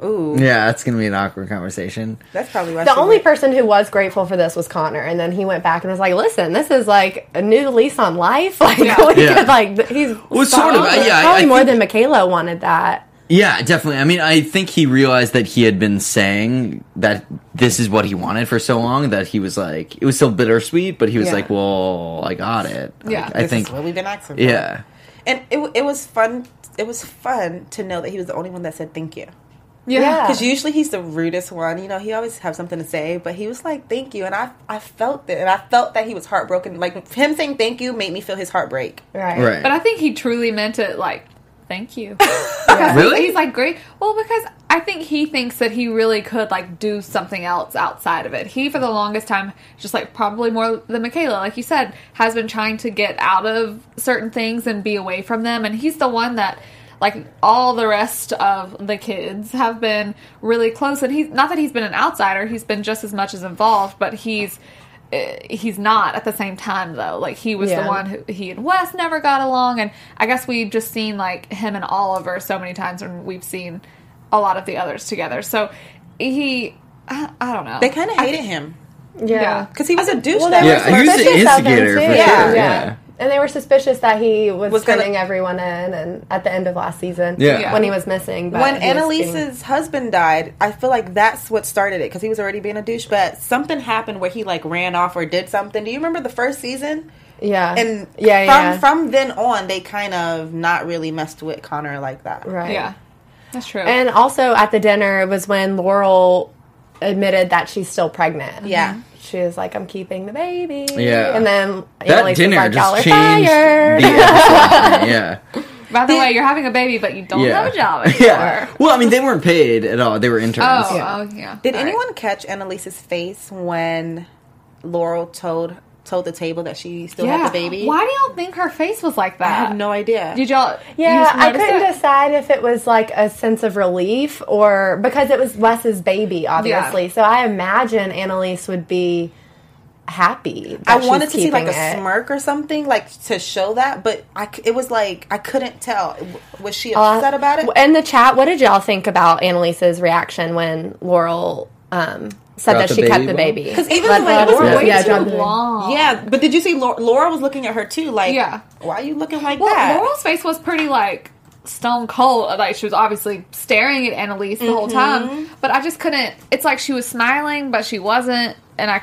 Ooh. Yeah, that's gonna be an awkward conversation. That's probably why The only went- person who was grateful for this was Connor, and then he went back and was like, "Listen, this is like a new lease on life. Like, Yeah. we Yeah. could, like he's Well, sort of, solid. yeah, probably I more think- than Michaela wanted that. Yeah, definitely. I mean, I think he realized that he had been saying that this is what he wanted for so long that he was like, it was still bittersweet, but he was Yeah. like, well, I got it. Like, Yeah. I think, is what we've been asking for. yeah. And it, it was fun. It was fun to know that he was the only one that said thank you. Yeah. Because usually he's the rudest one. You know, he always have something to say, but he was like, "Thank you," and I, I felt it, and I felt that he was heartbroken. Like him saying "thank you" made me feel his heartbreak. Right. Right. But I think he truly meant it like, thank you. Yeah. Really? He's like great. Well, because I think he thinks that he really could like do something else outside of it. He, for the longest time, just like probably more than Michaela, like you said, has been trying to get out of certain things and be away from them. And he's the one that, like all the rest of the kids, have been really close. And he's not that he's been an outsider; he's been just as much as involved, but he's. uh, He's not at the same time though. Like he was Yeah. the one who he and Wes never got along, and I guess we've just seen like him and Oliver so many times and we've seen a lot of the others together. So he, I, I don't know. They kind of hated him Yeah. Yeah. because he was a douche. Well, that they Yeah, were he was the suspicious of him, instigator for yeah. sure, Yeah. yeah. And they were suspicious that he was, Was gonna- turning everyone in, and at the end of last season, Yeah. when he was missing. But when he Annalise's being- husband died, I feel like that's what started it because he was already being a douche. But something happened where he like ran off or did something. Do you remember the first season? yeah, And yeah, from yeah, from then on, they kind of not really messed with Connor like that. right, yeah, that's true. And also at the dinner it was when Laurel admitted that she's still pregnant. Yeah. Mm-hmm. She was like, I'm keeping the baby. Yeah. And then That Annalise was dinner like, just changed fired. the yeah. By the way, you're having a baby, but you don't Yeah. have a job anymore. Yeah. Well, I mean, they weren't paid at all. They were interns. Oh, Yeah. oh, yeah. Did All right. anyone catch Annalise's face when Laurel told told the table that she still Yeah. had the baby? Why do y'all think her face was like that? I have no idea. Did y'all? Yeah, I couldn't it? decide if it was like a sense of relief or because it was Wes's baby, obviously. So I imagine Annalise would be happy. I that wanted she's to see like a it. smirk or something, like to show that, but I c it was like I couldn't tell. Was she Uh, upset about it? In the chat, what did y'all think about Annalise's reaction when Laurel um, said that the she kept the baby. Because even Let- the way let it was way yeah, too dropped the baby. long. Yeah, but did you see Laura, Laura was looking at her too? Like, Yeah. why are you looking like Well, that? Laura's face was pretty like stone cold. Like she was obviously staring at Annalise the whole Mm-hmm. time, but I just couldn't. It's like she was smiling, but she wasn't, and I.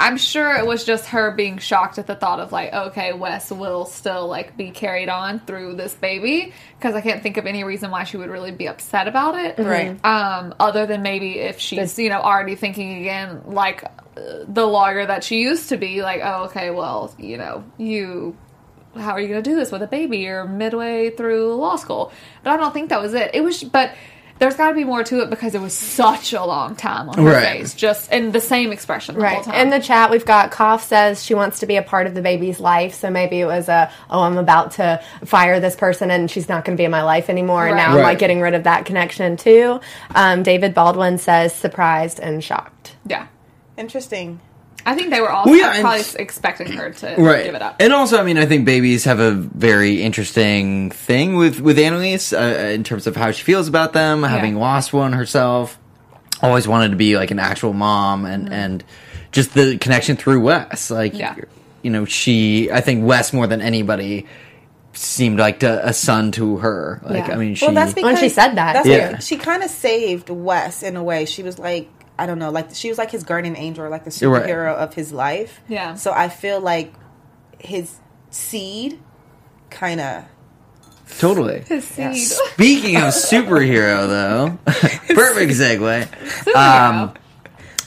I'm sure it was just her being shocked at the thought of like, okay, Wes will still like be carried on through this baby because I can't think of any reason why she would really be upset about it, Right. Um, other than maybe if she's you know already thinking again like uh, the lawyer that she used to be, like, oh, okay, well, you know, you how are you going to do this with a baby? You're midway through law school. But I don't think that was it. It was, but there's got to be more to it because it was such a long time on her Right. face, just in the same expression the whole Right. time. In the chat, we've got Koff says she wants to be a part of the baby's life. So maybe it was a, oh, I'm about to fire this person and she's not going to be in my life anymore. And Right. now I'm like getting rid of that connection too. Um, David Baldwin says surprised and shocked. yeah, Interesting. I think they were all Well, yeah, and- probably expecting her to right. give it up. And also, I mean, I think babies have a very interesting thing with with Annalise uh, in terms of how she feels about them, having lost one herself. Always wanted to be like an actual mom, and and just the connection through Wes. Like, Yeah. you know, she. I think Wes more than anybody seemed like to, a son to her. Like, Yeah. I mean, she. Well, that's because When she said that, That's Yeah. because she kind of saved Wes in a way. She was like, I don't know, like she was like his guardian angel, or like the You're right. superhero of his life. Yeah. So I feel like his seed kind of totally. Seed. Speaking of superhero, though, perfect segue. Um,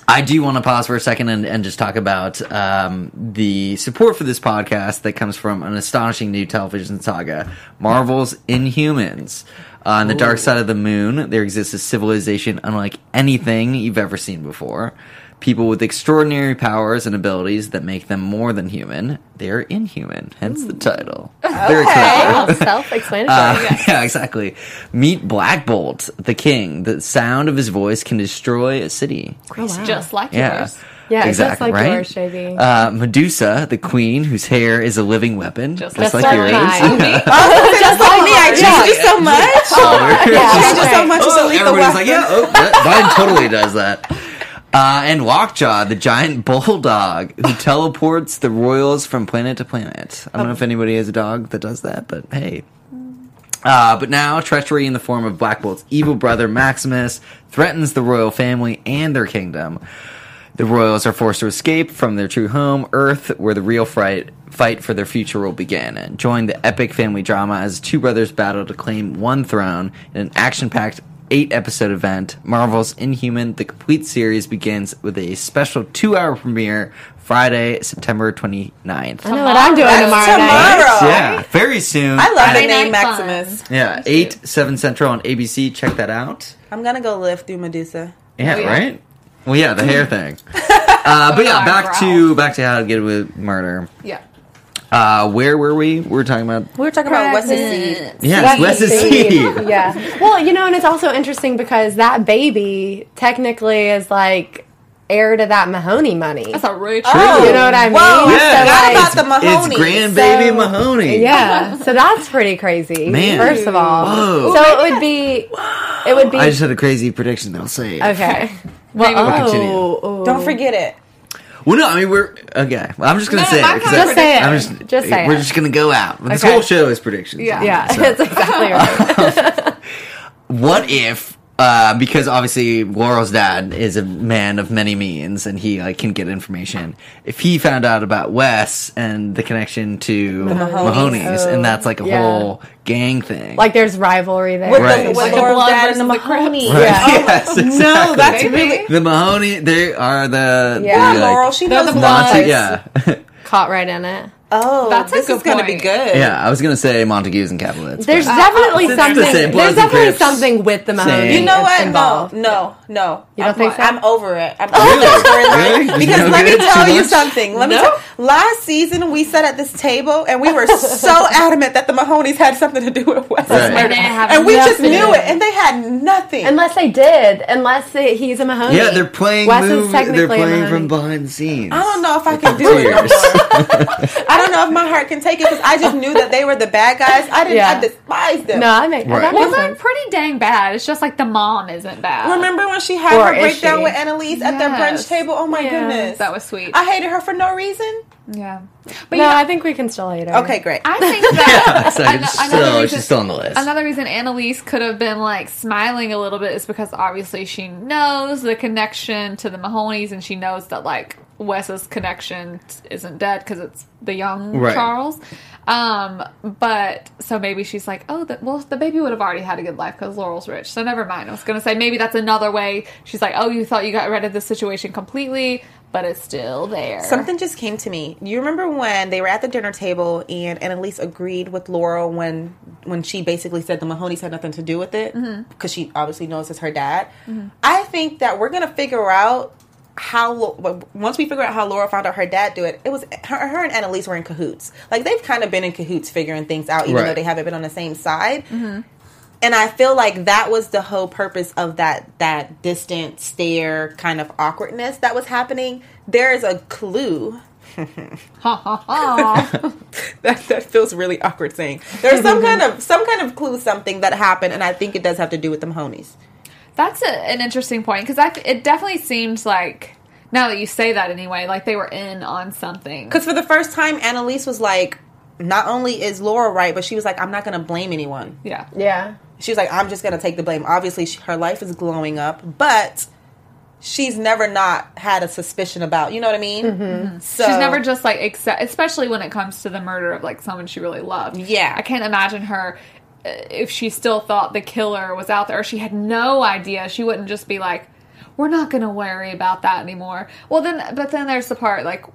I do want to pause for a second and, and just talk about um, the support for this podcast that comes from an astonishing new television saga, Marvel's Inhumans. Uh, on the dark side of the moon, there exists a civilization unlike anything you've ever seen before. People with extraordinary powers and abilities that make them more than human. They're inhuman, hence the title. Very clever. Self-explanatory. Uh, yeah, exactly. Meet Black Bolt, the king. The sound of his voice can destroy a city. It's just like Yeah. yours. Yeah, exactly, just like right? yours, JB. Uh, Medusa, the queen, whose hair is a living weapon, just, Just like, like yours. mine. just like me. I changed you so much. Oh, Changed you so much. oh, as a lethal everybody's weapon. like, yeah, oh, that, mine totally does that. Uh, and Lockjaw, the giant bulldog who teleports the royals from planet to planet. I don't know if anybody has a dog that does that, but hey. Uh, but now, treachery in the form of Black Bolt's evil brother Maximus threatens the royal family and their kingdom. The royals are forced to escape from their true home, Earth, where the real fight fight for their future will begin. And join the epic family drama as two brothers battle to claim one throne in an action-packed eight-episode event. Marvel's Inhuman: The Complete Series begins with a special two-hour premiere Friday, September 29th. I know what I'm doing That's tomorrow, night. Yeah, very soon. I love the name night fun. Maximus. Yeah, eight seven central on ABC. Check that out. I'm gonna go live through Medusa. Yeah, Oh, yeah. right. Well, yeah, the hair thing. Uh, but yeah, back to back to how to get away with murder. Yeah. Uh, where were we? We were talking about We were talking about Wes's seed. yes, Wes's seed. yeah. Well, you know, and it's also interesting because that baby technically is like heir to that Mahoney money. That's a rich. Oh, You know what I mean? Whoa, Yeah, I So, forgot like, about the Mahoney. It's grandbaby So- Mahoney. Yeah, so that's pretty crazy. Man. First of all, Whoa. so it would be, it would be I just had a crazy prediction. that I'll say. okay. Maybe Well, we'll oh. continue. oh, oh. Don't forget it. Well, no, I mean we're okay. Well, I'm just gonna No, say my it. 'cause kind of Just say it. I'm just, Just say We're it. just gonna go out. This Okay. whole show is predictions. Yeah. Yeah, So- that's exactly right. what if uh, because obviously Laurel's dad is a man of many means and he like can get information. If he found out about Wes and the connection to Mahoney's, Mahoney's. and that's like a Yeah. whole gang thing. Like there's rivalry there. With, Right. the, with Like the blood dad and the the Mahoney. Right. Yeah. Yes, No, exactly. that's Maybe. really. the Mahoney. They are the Yeah, the, Laurel, she They're knows the Monty, yeah, Caught right in it. Oh, That's a this good is going to be good. yeah. I was gonna say Montagues and Capulets. There's but- definitely it's something. the There's definitely Crips. something with the Mahoney. You know what? Involved. No, no, no. You don't I'm, think so? I'm over it. I'm over Really? the storyline. Really? Because know let me tell you much? something. Let me tell. Last season, we sat at this table and we were so adamant that the Mahonies had something to do with Wes' Right. murder, And they have and we just knew it, and they had nothing. Unless they did, unless they, he's a Mahoney. Yeah, they're playing. Wes move, is technically they're playing a from behind the scenes. I don't know if I can do it. no Cheers. more. I don't know if my heart can take it because I just knew that they were the bad guys. I didn't. Yeah. I despised them. No, I make Right. that Well, makes they're sense. pretty dang bad. It's just like the mom isn't bad. Remember when she had Or her breakdown she? with Annalise at the Yes. brunch table? Oh my Yeah. goodness, That was sweet. I hated her for no reason. yeah. But No, yeah, I think we can still hate her. Okay, great. I think that So An- it's another still, reason- she's still on the list. Another reason Annalise could have been like smiling a little bit is because obviously she knows the connection to the Mahonies and she knows that like Wes's connection isn't dead because it's the young Right. Charles. Um, but so maybe she's like, oh, the, well, the baby would have already had a good life because Laurel's rich. So never mind. I was gonna say maybe that's another way. She's like, oh, you thought you got rid of this situation completely, but it's still there. Something just came to me. You remember when they were at the dinner table and Annalise agreed with Laurel when when she basically said the Mahonies had nothing to do with it because she obviously knows it's her dad. I think that we're gonna figure out how once we figure out how Laura found out her dad do it. It was her, her and Annalise were in cahoots. Like they've kind of been in cahoots figuring things out, even Right. though they haven't been on the same side. Mm-hmm. And I feel like that was the whole purpose of that that distant stare kind of awkwardness that was happening. There is a clue Ha ha ha. that that feels really awkward saying. There's some kind of some kind of clue something that happened, and I think it does have to do with the Mahonies. That's a, an interesting point because I it definitely seems like now that you say that anyway, like they were in on something. Because for the first time, Annalise was like, not only is Laura right, but she was like, I'm not going to blame anyone. yeah, Yeah. She was like, I'm just going to take the blame. Obviously, she, her life is glowing up, but she's never not had a suspicion about. You know what I mean? Mm-hmm. So she's never just like accept, especially when it comes to the murder of like someone she really loved. Yeah. I can't imagine her if she still thought the killer was out there she had no idea. She wouldn't just be like, "We're not going to worry about that anymore." Well, then, but then there's the part like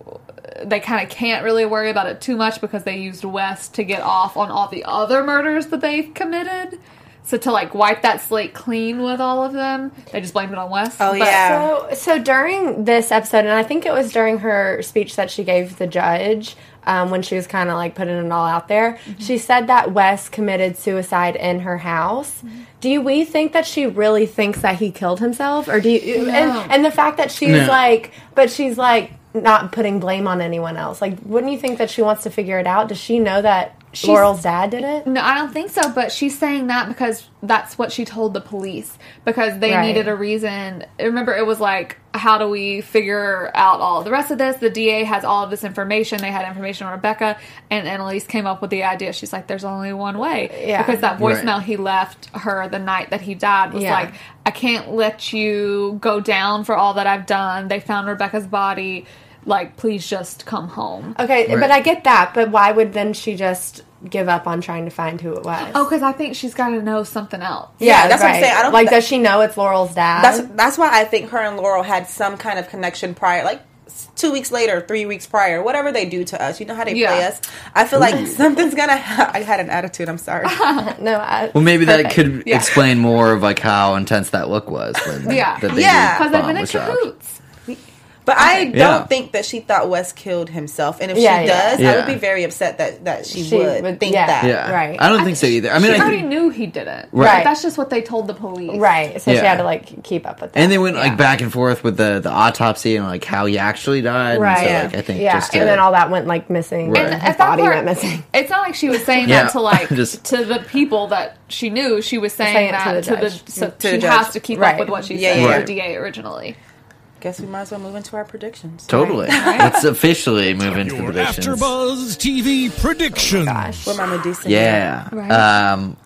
they kind of can't really worry about it too much because they used Wes to get off on all the other murders that they've committed. So to like wipe that slate clean with all of them, they just blamed it on Wes. Oh, But- yeah. So, so during this episode, and I think it was during her speech that she gave the judge um, when she was kind of like putting it all out there, Mm-hmm. she said that Wes committed suicide in her house. Mm-hmm. Do we think that she really thinks that he killed himself, or do you? No. And, and the fact that she's No. like, but she's like not putting blame on anyone else. Like, wouldn't you think that she wants to figure it out? Does she know that She's- Laurel's dad did it? No, I don't think so. But she's saying that because that's what she told the police because they Right. needed a reason. Remember, it was like, how do we figure out all the rest of this? The DA has all of this information. They had information on Rebecca, and Annalise came up with the idea. She's like, "There's only one way." Yeah. Because that Right. voicemail he left her the night that he died was Yeah. like, "I can't let you go down for all that I've done. They found Rebecca's body." Like, please just come home. Okay, Right. but I get that. But why would then she just give up on trying to find who it was? Oh, because I think she's got to know something else. Yeah, that's what I'm saying. I don't like. think Does she know it's Laurel's dad? That's that's why I think her and Laurel had some kind of connection prior, like two weeks later, three weeks prior, whatever they do to us. You know how they Yeah. play us. I feel like something's gonna. Ha- I had an attitude. I'm sorry. no. I, well, maybe that could Yeah. explain more of like how intense that look was. When Yeah. the baby Yeah. Because they've bomb been in was dropped. cahoots. But I don't Yeah. think that she thought Wes killed himself. And if Yeah, she yeah. does, I would be very upset that that she, She would, would- think yeah. that. Yeah, Right. I don't think so either. I mean, she I already think, knew he didn't. Right. That's just what they told the police. right. So she had to like keep up with that. and they went Yeah. like back and forth with the the autopsy and like how he actually died. right. And so, like, I think yeah. just to, and uh, then all that went like missing. Right. And And his at that body part- went missing. It's not like she was saying that to like Just- to the people that she knew. She was saying, Saying that to the to the, judge. so To she judge. has to keep Right. up with what she Yeah, said yeah. to the DA originally. Guess we might as well move into our predictions. totally. Let's officially move into the Your predictions. AfterBuzz TV predictions. Gosh. With my Medusa. Yeah. Right. Um.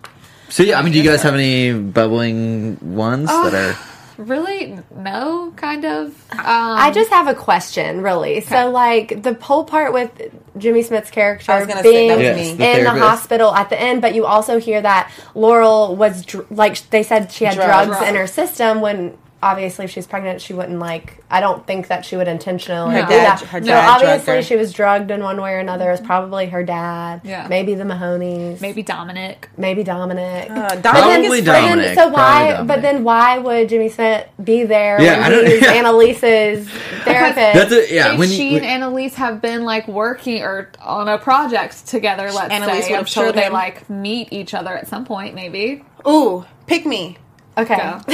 So yeah, I mean, do you guys have any bubbling ones Oh. that are? Really? No, kind of. Um, I just have a question, really. So, like the whole part with Jimmy Smits's character I say, being Yes, me. the in the hospital at the end, but you also hear that Laurel was dr- like they said she had Drugged. drugs in her system when. Obviously, if she's pregnant, she wouldn't like. I don't think that she would intentionally Her do dad- that. her so dad drugged obviously, her. she was drugged in one way or another. It was probably her dad. Yeah. Maybe the Mahonies. maybe Dominic. maybe Dominic. Uh, Dominic Probably is but then- Dominic. so why? Probably Dominic. But then why would Jimmy Smits be there Yeah, I when don't- he's yeah. Annalise's therapist? That's a yeah. if When she you, and Annalise have been like working or on a project together, let's Annalise say, I'm sure they him. like meet each other at some point, maybe. Ooh, pick me. okay. Go.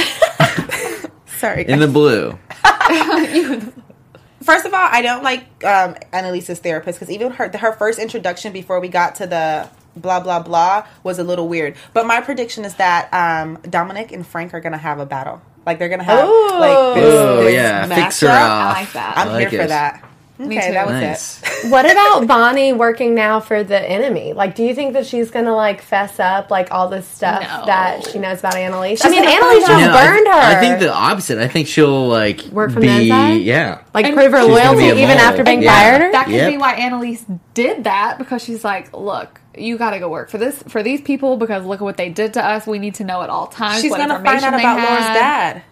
Sorry. in the blue, First of all, I don't like um, Annalise's therapist because even her her first introduction before we got to the blah blah blah was a little weird. But my prediction is that um, Dominic and Frank are gonna have a battle. Like they're gonna have Ooh. like this, Oh this yeah, fix her matchup. off. I like that. I'm I like here for that. Me Okay, too. that was Nice. it. What about Bonnie working now for the enemy? Like, do you think that she's gonna like fess up like all this stuff No. that she knows about Annalise? I mean, gonna Annalise find just out. No, I- burned her. I, think the opposite. I think she'll like Work from be the inside? yeah. like And prove her loyalty even after being Yeah. fired. That could Yep. be why Annalise did that because she's like, look, you got to go work for this for these people because look at what they did to us. We need to know at all times. She's what gonna find out information they about Laura's dad.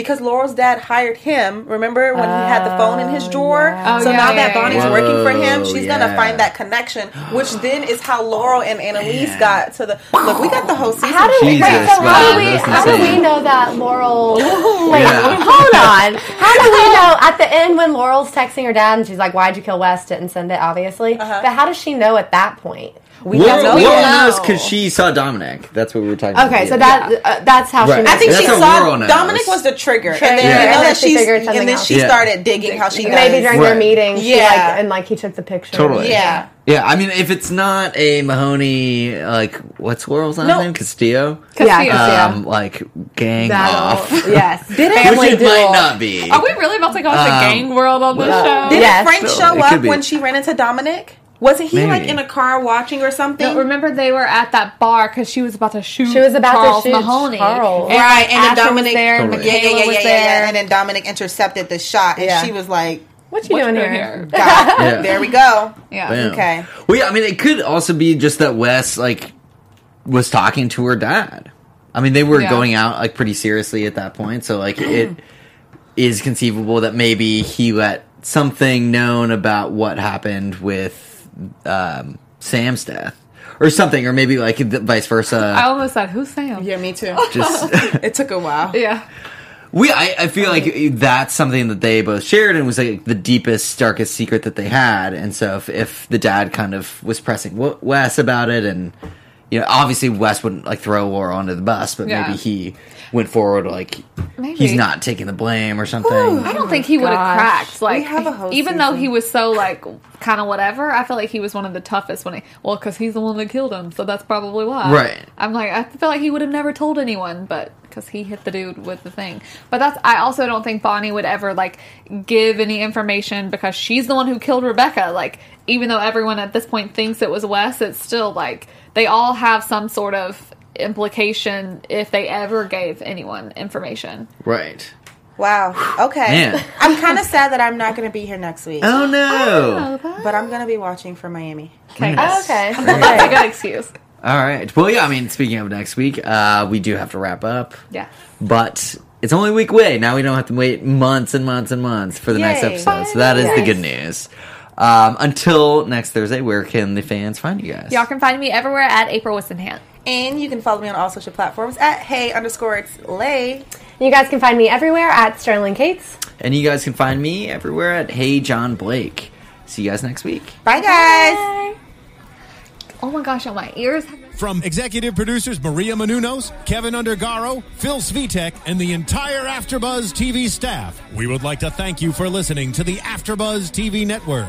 Because Laurel's dad hired him. Remember when he had the phone in his drawer? yeah. Oh, so yeah, now yeah, that Bonnie's yeah. working for him, she's yeah. gonna find that connection, which then is how Laurel and Annalise Man. got to the look. We got the whole season. How do we? Jesus, wait, so how do we? How do we know that Laurel? Wait, Yeah. hold on. How do we know at the end when Laurel's texting her dad and she's like, "Why'd you kill Wes?" Didn't send it, obviously. Uh-huh. But how does she know at that point? We Laurel, don't we Laurel knows know. because she saw Dominic. That's what we were talking about. Okay, so Yeah. that uh, that's how she. Right. Knows. I think That's she how saw Laurel knows. Dominic was the trigger, Trigger, and then Yeah. we know and then that she she's figured and then out. she Yeah. started digging how she maybe does. during their Right. meeting, she Yeah. like and like he took the picture. Totally. Yeah. Yeah, I mean, if it's not a Mahoney, like what's Laurel's last No. name? Castillo. Yeah, Castillo. Castillo. Um, like gang That'll- off. Yes. Did it? Which Family it might not be. Are we really about to go into Um, gang world on this well, show? Did Yes. Frank No, show it up be. when she ran into Dominic? Wasn't he Maybe. like in a car watching or something? No, remember they were at that bar because she was about to shoot. She was about to shoot Mahoney. Charles. And, Right, like, and then Dominic- was there, and yeah, yeah, yeah, was yeah, there. yeah, yeah. And then Dominic intercepted the shot, and Yeah. she was like, What you What doing you here? here? God, Yeah. there we go. yeah. Bam. Okay. Well, yeah, I mean, it could also be just that Wes like was talking to her dad. I mean, they were Yeah. going out like pretty seriously at that point, so like it is conceivable that maybe he let something known about what happened with um, Sam's death or something, or maybe like vice versa. I almost said, "Who's Sam?" Yeah, me too. Just it took a while. Yeah. we, I, I feel like that's something that they both shared and was like the deepest, darkest secret that they had. And so if, if the dad kind of was pressing W- Wes about it, and you know, obviously Wes wouldn't like throw war onto the bus, but Yeah. maybe he went forward like Maybe. he's not taking the blame or something. I don't think he would have oh cracked. Like, have a whole even though he was so like kind of whatever, I feel like he was one of the toughest when he. Well, because he's the one that killed him, so that's probably why. Right. I'm like, I feel like he would have never told anyone, but because he hit the dude with the thing. But that's. I also don't think Bonnie would ever like give any information because she's the one who killed Rebecca. Like, even though everyone at this point thinks it was Wes, it's still like they all have some sort of implication if they ever gave anyone information. Right. Wow. Okay. Man. I'm kind of sad that I'm not going to be here next week, Oh no! but I'm going to be watching for Miami. Okay. Oh, okay. That's a good excuse. All right. Well, yeah. I mean, speaking of next week, uh, we do have to wrap up, Yeah. but it's only a week away. Now we don't have to wait months and months and months for the next Yay. episode. So that is the good news. Um, until next Thursday, where can the fans find you guys? Y'all can find me everywhere at April Whisenhant. And you can follow me on all social platforms at hey underscore it's lay. You guys can find me everywhere at Sterling Cates. And you guys can find me everywhere at Hey John Blake. See you guys next week. Bye guys. Oh my gosh, on my ears. From executive producers Maria Menounos, Kevin Undergaro, Phil Svitek, and the entire Afterbuzz TV staff, we would like to thank you for listening to the Afterbuzz TV network.